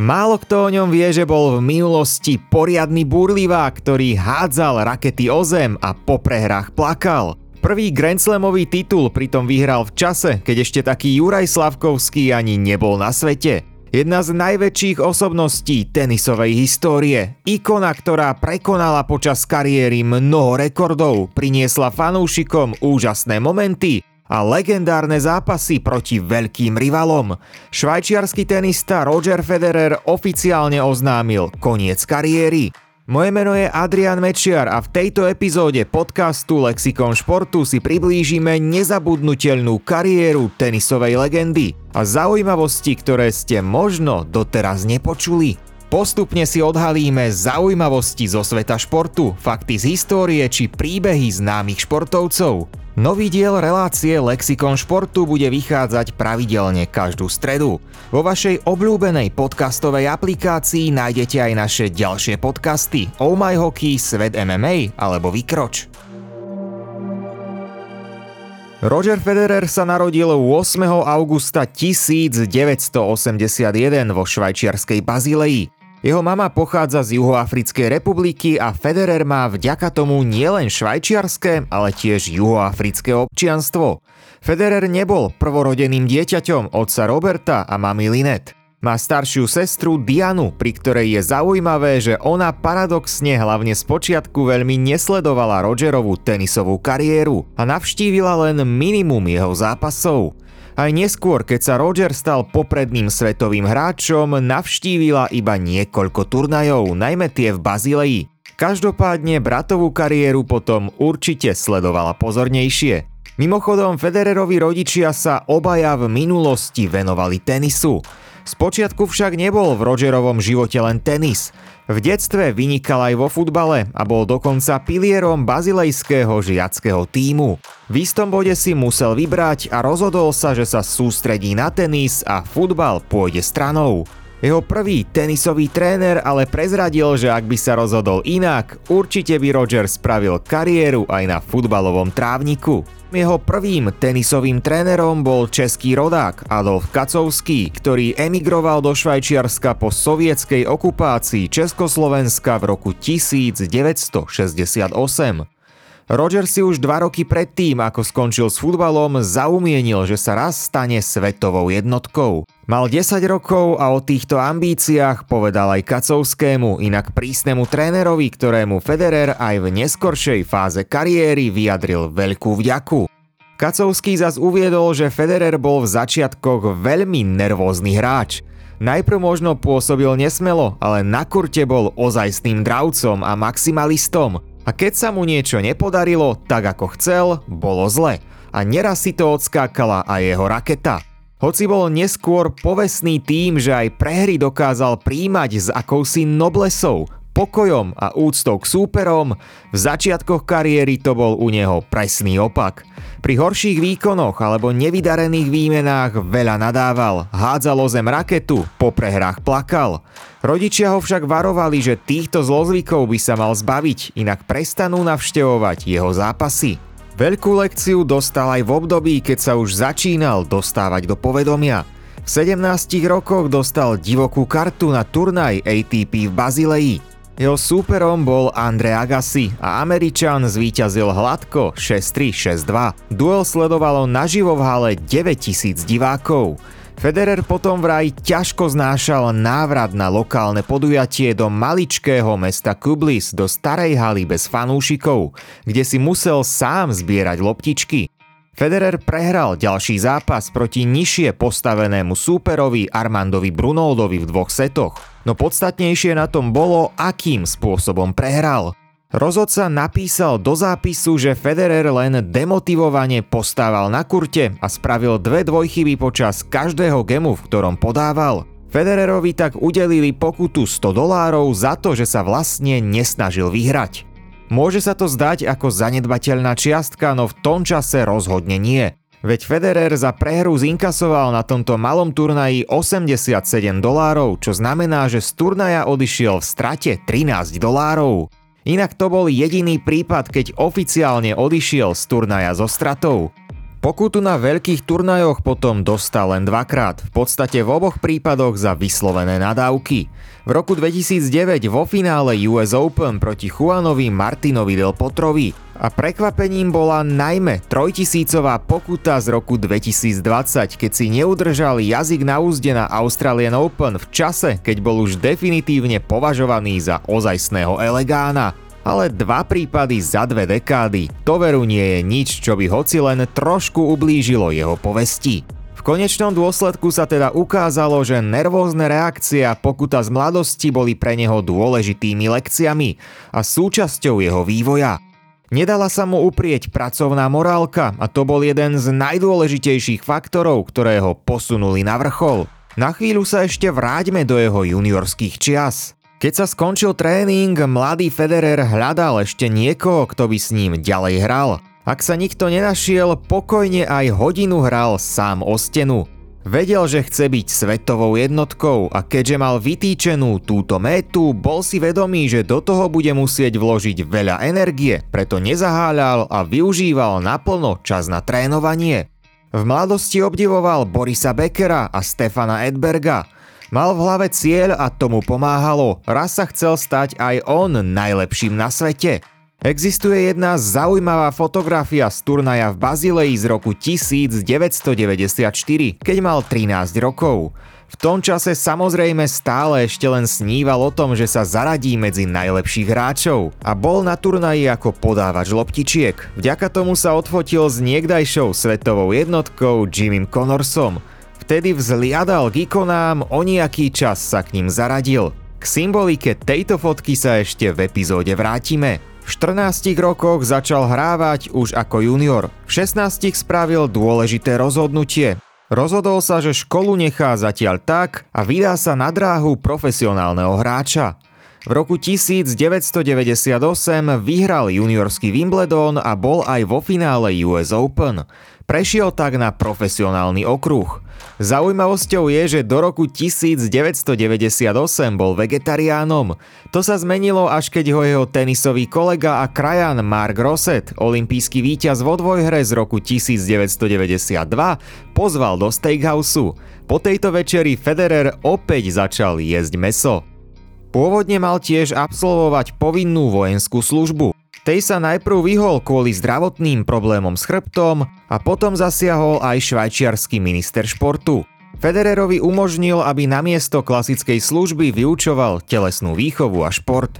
Málo kto o ňom vie, že bol v minulosti poriadny burlivá, ktorý hádzal rakety o zem a po prehrách plakal. Prvý Grand Slamový titul pritom vyhral v čase, keď ešte taký Juraj Slavkovský ani nebol na svete. Jedna z najväčších osobností tenisovej histórie. Ikona, ktorá prekonala počas kariéry mnoho rekordov, priniesla fanúšikom úžasné momenty a legendárne zápasy proti veľkým rivalom. Švajčiarsky tenista Roger Federer oficiálne oznámil koniec kariéry. Moje meno je Adrian Mečiar a v tejto epizóde podcastu Lexikon športu si priblížime nezabudnutelnú kariéru tenisovej legendy a zaujímavosti, ktoré ste možno doteraz nepočuli. Postupne si odhalíme zaujímavosti zo sveta športu, fakty z histórie či príbehy známych športovcov. Nový diel relácie Lexikon športu bude vychádzať pravidelne každú stredu. Vo vašej obľúbenej podcastovej aplikácii nájdete aj naše ďalšie podcasty Oh My Hockey, Svet MMA alebo Vykroč. Roger Federer sa narodil 8. augusta 1981 vo švajčiarskej Bazileji. Jeho mama pochádza z Juhoafrickej republiky a Federer má vďaka tomu nielen švajčiarske, ale tiež juhoafrické občianstvo. Federer nebol prvorodeným dieťaťom otca Roberta a mamy Linet. Má staršiu sestru Dianu, pri ktorej je zaujímavé, že ona paradoxne hlavne z počiatku veľmi nesledovala Rogerovú tenisovú kariéru a navštívila len minimum jeho zápasov. Aj neskôr, keď sa Roger stal popredným svetovým hráčom, navštívila iba niekoľko turnajov, najmä tie v Bazileji. Každopádne bratovú kariéru potom určite sledovala pozornejšie. Mimochodom, Federerovi rodičia sa obaja v minulosti venovali tenisu. Spočiatku však nebol v Rogerovom živote len tenis. V detstve vynikal aj vo futbale a bol dokonca pilierom bazilejského žiackého týmu. V istom bode si musel vybrať a rozhodol sa, že sa sústredí na tenis a futbal pôjde stranou. Jeho prvý tenisový tréner ale prezradil, že ak by sa rozhodol inak, určite by Roger spravil kariéru aj na futbalovom trávniku. Jeho prvým tenisovým trénerom bol český rodák Adolf Kacovský, ktorý emigroval do Švajčiarska po sovietskej okupácii Československa v roku 1968. Roger si už dva roky predtým, ako skončil s futbalom, zaumienil, že sa raz stane svetovou jednotkou. Mal 10 rokov a o týchto ambíciách povedal aj Kacovskému, inak prísnemu trénerovi, ktorému Federer aj v neskoršej fáze kariéry vyjadril veľkú vďaku. Kacovský zas uviedol, že Federer bol v začiatkoch veľmi nervózny hráč. Najprv možno pôsobil nesmelo, ale na kurte bol ozajstným dravcom a maximalistom – a keď sa mu niečo nepodarilo, tak ako chcel, bolo zle. A neraz si to odskákala aj jeho raketa. Hoci bol neskôr povestný tým, že aj prehry dokázal príjmať s akousi noblesou, pokojom a úctou k súperom, v začiatkoch kariéry to bol u neho presný opak. Pri horších výkonoch alebo nevydarených výmenách veľa nadával, hádzal o zem raketu, po prehrách plakal. Rodičia ho však varovali, že týchto zlozvykov by sa mal zbaviť, inak prestanú navštevovať jeho zápasy. Veľkú lekciu dostal aj v období, keď sa už začínal dostávať do povedomia. V 17 rokoch dostal divokú kartu na turnaj ATP v Bazileji. Jeho súperom bol Andre Agassi a Američan zvíťazil hladko 6-3, 6-2. Duel sledovalo naživo v hale 9000 divákov. Federer potom vraj ťažko znášal návrat na lokálne podujatie do maličkého mesta Kublis do starej haly bez fanúšikov, kde si musel sám zbierať loptičky. Federer prehral ďalší zápas proti nižšie postavenému súperovi Armandovi Brunoldovi v dvoch setoch. No podstatnejšie na tom bolo, akým spôsobom prehral. Rozhodca napísal do zápisu, že Federer len demotivovane postával na kurte a spravil dve dvojchyby počas každého gemu, v ktorom podával. Federerovi tak udelili pokutu 100 dolárov za to, že sa vlastne nesnažil vyhrať. Môže sa to zdať ako zanedbateľná čiastka, no v tom čase rozhodne nie. Veď Federer za prehru zinkasoval na tomto malom turnaji 87 dolárov, čo znamená, že z turnaja odišiel v strate 13 dolárov. Inak to bol jediný prípad, keď oficiálne odišiel z turnaja so stratou. Pokutu na veľkých turnajoch potom dostal len dvakrát, v podstate v oboch prípadoch za vyslovené nadávky. V roku 2009 vo finále US Open proti Juanovi Martinovi del Potrovi a prekvapením bola najmä trojtisícová pokuta z roku 2020, keď si neudržal jazyk na úzde na Australian Open v čase, keď bol už definitívne považovaný za ozajstného elegána ale dva prípady za dve dekády. To veru nie je nič, čo by hoci len trošku ublížilo jeho povesti. V konečnom dôsledku sa teda ukázalo, že nervózne reakcie a pokuta z mladosti boli pre neho dôležitými lekciami a súčasťou jeho vývoja. Nedala sa mu uprieť pracovná morálka a to bol jeden z najdôležitejších faktorov, ktoré ho posunuli na vrchol. Na chvíľu sa ešte vráťme do jeho juniorských čias. Keď sa skončil tréning, mladý Federer hľadal ešte niekoho, kto by s ním ďalej hral. Ak sa nikto nenašiel, pokojne aj hodinu hral sám o stenu. Vedel, že chce byť svetovou jednotkou a keďže mal vytýčenú túto métu, bol si vedomý, že do toho bude musieť vložiť veľa energie, preto nezaháľal a využíval naplno čas na trénovanie. V mladosti obdivoval Borisa Beckera a Stefana Edberga – Mal v hlave cieľ a tomu pomáhalo. Raz sa chcel stať aj on najlepším na svete. Existuje jedna zaujímavá fotografia z turnaja v Bazileji z roku 1994, keď mal 13 rokov. V tom čase samozrejme stále ešte len sníval o tom, že sa zaradí medzi najlepších hráčov a bol na turnaji ako podávač loptičiek. Vďaka tomu sa odfotil s niekdajšou svetovou jednotkou Jimmym Connorsom – Vtedy vzliadal k ikonám, o nejaký čas sa k ním zaradil. K symbolike tejto fotky sa ešte v epizóde vrátime. V 14 rokoch začal hrávať už ako junior. V 16 spravil dôležité rozhodnutie. Rozhodol sa, že školu nechá zatiaľ tak a vydá sa na dráhu profesionálneho hráča. V roku 1998 vyhral juniorský Wimbledon a bol aj vo finále US Open. Prešiel tak na profesionálny okruh. Zaujímavosťou je, že do roku 1998 bol vegetariánom. To sa zmenilo až keď ho jeho tenisový kolega a krajan Mark Rosset, olimpijský víťaz vo dvojhre z roku 1992, pozval do steakhouse. Po tejto večeri Federer opäť začal jesť meso. Pôvodne mal tiež absolvovať povinnú vojenskú službu. Tej sa najprv vyhol kvôli zdravotným problémom s chrbtom a potom zasiahol aj švajčiarsky minister športu. Federerovi umožnil, aby namiesto klasickej služby vyučoval telesnú výchovu a šport.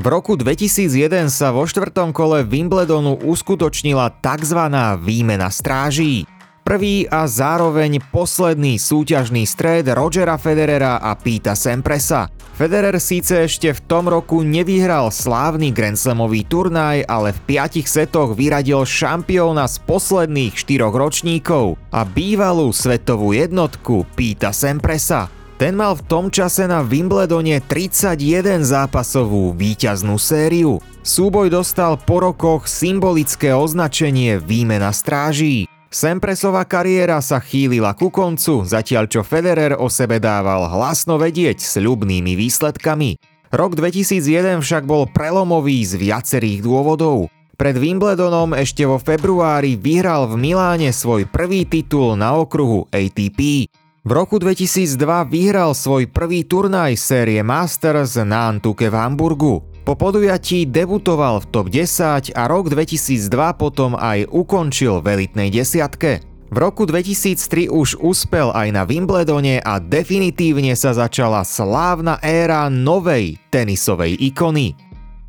V roku 2001 sa vo štvrtom kole Wimbledonu uskutočnila tzv. výmena stráží. Prvý a zároveň posledný súťažný stred Rogera Federera a Pita Sempresa. Federer síce ešte v tom roku nevyhral slávny Grand Slamový turnaj, ale v piatich setoch vyradil šampióna z posledných štyroch ročníkov a bývalú svetovú jednotku Pita Sempresa. Ten mal v tom čase na Wimbledone 31 zápasovú víťaznú sériu. Súboj dostal po rokoch symbolické označenie výmena stráží. Sempresová kariéra sa chýlila ku koncu, zatiaľ čo Federer o sebe dával hlasno vedieť s ľubnými výsledkami. Rok 2001 však bol prelomový z viacerých dôvodov. Pred Wimbledonom ešte vo februári vyhral v Miláne svoj prvý titul na okruhu ATP. V roku 2002 vyhral svoj prvý turnaj série Masters na Antuke v Hamburgu. Po podujatí debutoval v top 10 a rok 2002 potom aj ukončil v elitnej desiatke. V roku 2003 už uspel aj na Wimbledone a definitívne sa začala slávna éra novej tenisovej ikony.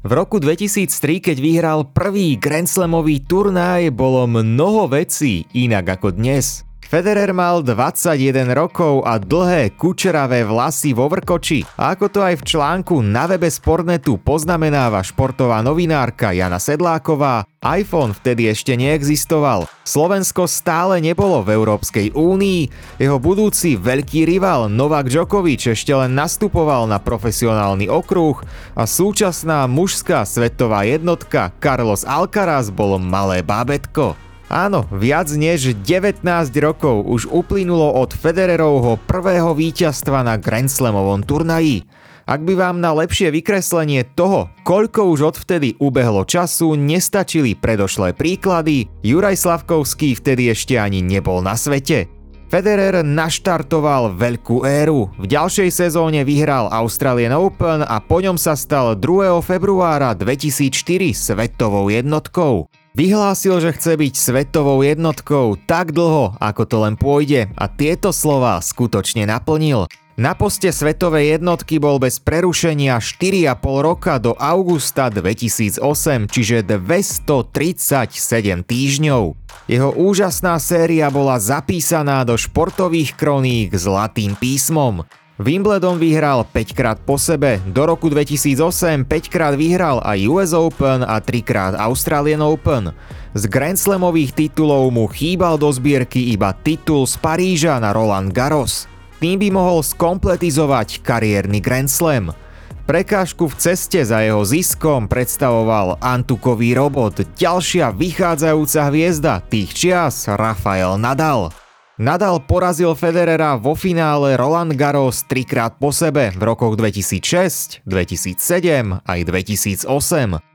V roku 2003, keď vyhral prvý Grand Slamový turnaj, bolo mnoho vecí inak ako dnes. Federer mal 21 rokov a dlhé kučeravé vlasy vo vrkoči. A ako to aj v článku na webe Sportnetu poznamenáva športová novinárka Jana Sedláková, iPhone vtedy ešte neexistoval. Slovensko stále nebolo v Európskej únii, jeho budúci veľký rival Novak Djokovic ešte len nastupoval na profesionálny okruh a súčasná mužská svetová jednotka Carlos Alcaraz bolo malé bábetko. Áno, viac než 19 rokov už uplynulo od Federerovho prvého víťazstva na Grand Slamovom turnaji. Ak by vám na lepšie vykreslenie toho, koľko už odvtedy ubehlo času, nestačili predošlé príklady, Juraj Slavkovský vtedy ešte ani nebol na svete. Federer naštartoval veľkú éru. V ďalšej sezóne vyhral Australian Open a po ňom sa stal 2. februára 2004 svetovou jednotkou. Vyhlásil, že chce byť svetovou jednotkou tak dlho, ako to len pôjde a tieto slova skutočne naplnil. Na poste svetovej jednotky bol bez prerušenia 4,5 roka do augusta 2008, čiže 237 týždňov. Jeho úžasná séria bola zapísaná do športových kroník zlatým písmom. Wimbledon vyhral 5 krát po sebe, do roku 2008 5 krát vyhral aj US Open a 3 krát Australian Open. Z Grand Slamových titulov mu chýbal do zbierky iba titul z Paríža na Roland Garros. Tým by mohol skompletizovať kariérny Grand Slam. Prekážku v ceste za jeho ziskom predstavoval Antukový robot, ďalšia vychádzajúca hviezda tých čias Rafael Nadal. Nadal porazil Federera vo finále Roland Garros trikrát po sebe v rokoch 2006, 2007 aj 2008.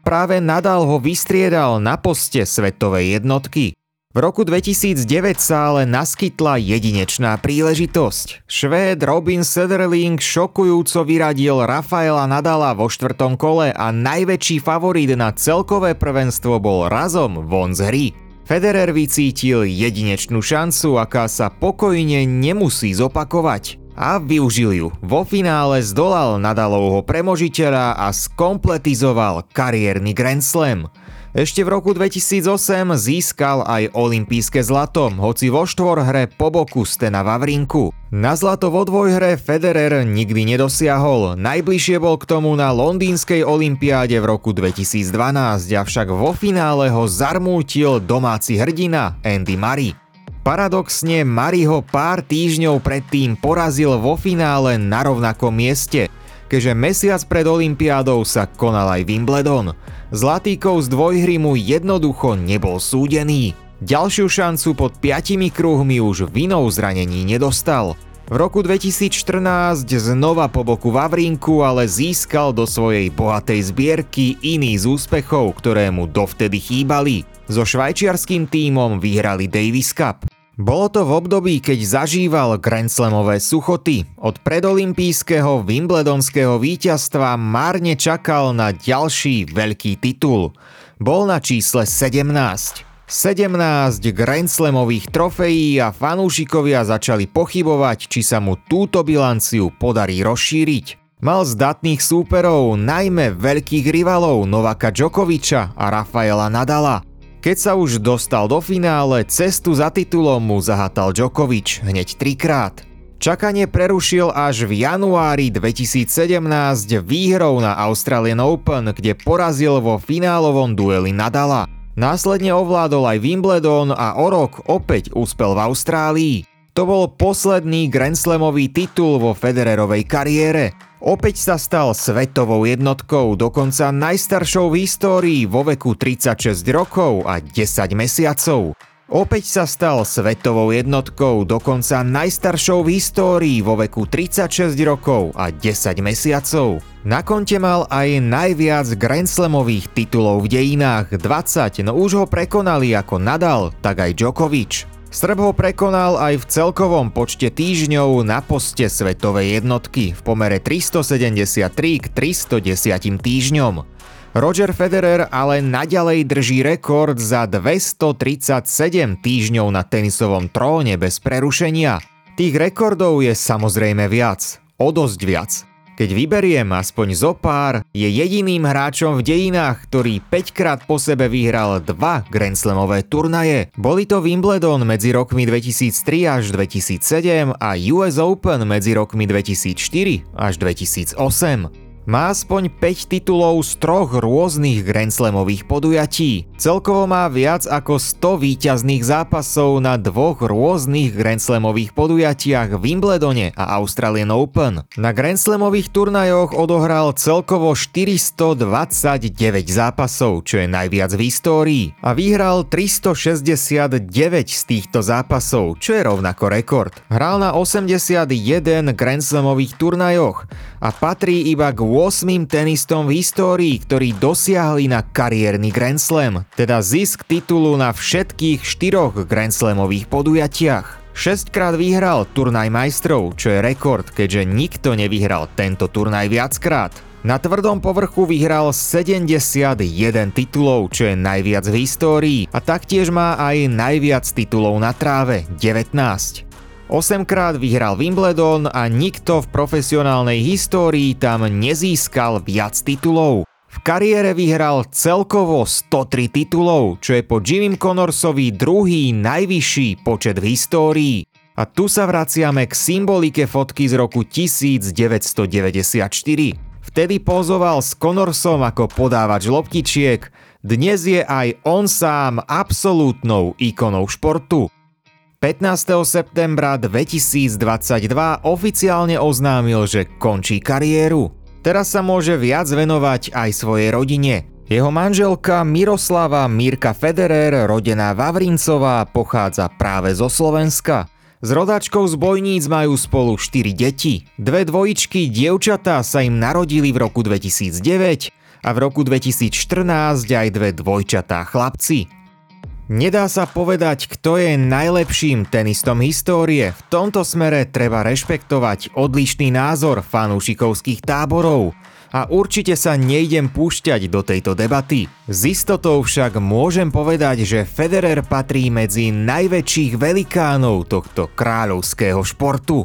Práve Nadal ho vystriedal na poste svetovej jednotky. V roku 2009 sa ale naskytla jedinečná príležitosť. Švéd Robin Sederling šokujúco vyradil Rafaela Nadala vo štvrtom kole a najväčší favorit na celkové prvenstvo bol razom von z hry. Federer vycítil jedinečnú šancu, aká sa pokojne nemusí zopakovať a využil ju. Vo finále zdolal Nadalovho premožiteľa a skompletizoval kariérny Grand Slam. Ešte v roku 2008 získal aj olympijské zlato, hoci vo štvorhre po boku Stena Vavrinku. Na zlato vo dvojhre Federer nikdy nedosiahol, najbližšie bol k tomu na londýnskej olympiáde v roku 2012, avšak vo finále ho zarmútil domáci hrdina Andy Murray. Paradoxne Murray ho pár týždňov predtým porazil vo finále na rovnakom mieste – keďže mesiac pred Olympiádou sa konal aj Wimbledon. Zlatýkov z dvojhry mu jednoducho nebol súdený. Ďalšiu šancu pod piatimi kruhmi už vinou zranení nedostal. V roku 2014 znova po boku Vavrinku ale získal do svojej bohatej zbierky iný z úspechov, ktoré mu dovtedy chýbali. So švajčiarským tímom vyhrali Davis Cup. Bolo to v období, keď zažíval Grand Slamové suchoty. Od predolimpijského Wimbledonského víťazstva márne čakal na ďalší veľký titul. Bol na čísle 17. 17 Grand Slamových trofejí a fanúšikovia začali pochybovať, či sa mu túto bilanciu podarí rozšíriť. Mal zdatných súperov, najmä veľkých rivalov Novaka Djokoviča a Rafaela Nadala – keď sa už dostal do finále, cestu za titulom mu zahatal Djokovic hneď trikrát. Čakanie prerušil až v januári 2017 výhrou na Australian Open, kde porazil vo finálovom dueli Nadala. Následne ovládol aj Wimbledon a o rok opäť úspel v Austrálii. To bol posledný Grand Slamový titul vo Federerovej kariére. Opäť sa stal svetovou jednotkou, dokonca najstaršou v histórii vo veku 36 rokov a 10 mesiacov. Opäť sa stal svetovou jednotkou, dokonca najstaršou v histórii vo veku 36 rokov a 10 mesiacov. Na konte mal aj najviac Grand Slamových titulov v dejinách 20, no už ho prekonali ako Nadal, tak aj Djokovic. Srb ho prekonal aj v celkovom počte týždňov na poste svetovej jednotky v pomere 373 k 310 týždňom. Roger Federer ale naďalej drží rekord za 237 týždňov na tenisovom tróne bez prerušenia. Tých rekordov je samozrejme viac, o dosť viac. Keď vyberiem aspoň zo pár, je jediným hráčom v dejinách, ktorý 5 krát po sebe vyhral dva Grand Slamové turnaje. Boli to Wimbledon medzi rokmi 2003 až 2007 a US Open medzi rokmi 2004 až 2008. Má aspoň 5 titulov z troch rôznych Grand Slamových podujatí. Celkovo má viac ako 100 víťazných zápasov na dvoch rôznych Grand Slamových podujatiach v Wimbledone a Australian Open. Na Grand Slamových turnajoch odohral celkovo 429 zápasov, čo je najviac v histórii. A vyhral 369 z týchto zápasov, čo je rovnako rekord. Hral na 81 Grand Slamových turnajoch a patrí iba k 8 tenistom v histórii, ktorí dosiahli na kariérny Grand Slam, teda zisk titulu na všetkých štyroch Grand Slamových podujatiach. Šestkrát vyhral turnaj majstrov, čo je rekord, keďže nikto nevyhral tento turnaj viackrát. Na tvrdom povrchu vyhral 71 titulov, čo je najviac v histórii a taktiež má aj najviac titulov na tráve, 19. 8 krát vyhral Wimbledon a nikto v profesionálnej histórii tam nezískal viac titulov. V kariére vyhral celkovo 103 titulov, čo je po Jimmy Connorsovi druhý najvyšší počet v histórii. A tu sa vraciame k symbolike fotky z roku 1994. Vtedy pozoval s Connorsom ako podávač loptičiek, dnes je aj on sám absolútnou ikonou športu. 15. septembra 2022 oficiálne oznámil, že končí kariéru. Teraz sa môže viac venovať aj svojej rodine. Jeho manželka Miroslava Mirka Federer, rodená Vavrincová, pochádza práve zo Slovenska. S rodačkou z Bojníc majú spolu 4 deti. Dve dvojičky dievčatá sa im narodili v roku 2009 a v roku 2014 aj dve dvojčatá chlapci. Nedá sa povedať, kto je najlepším tenistom histórie. V tomto smere treba rešpektovať odlišný názor fanúšikovských táborov. A určite sa nejdem púšťať do tejto debaty. S istotou však môžem povedať, že Federer patrí medzi najväčších velikánov tohto kráľovského športu.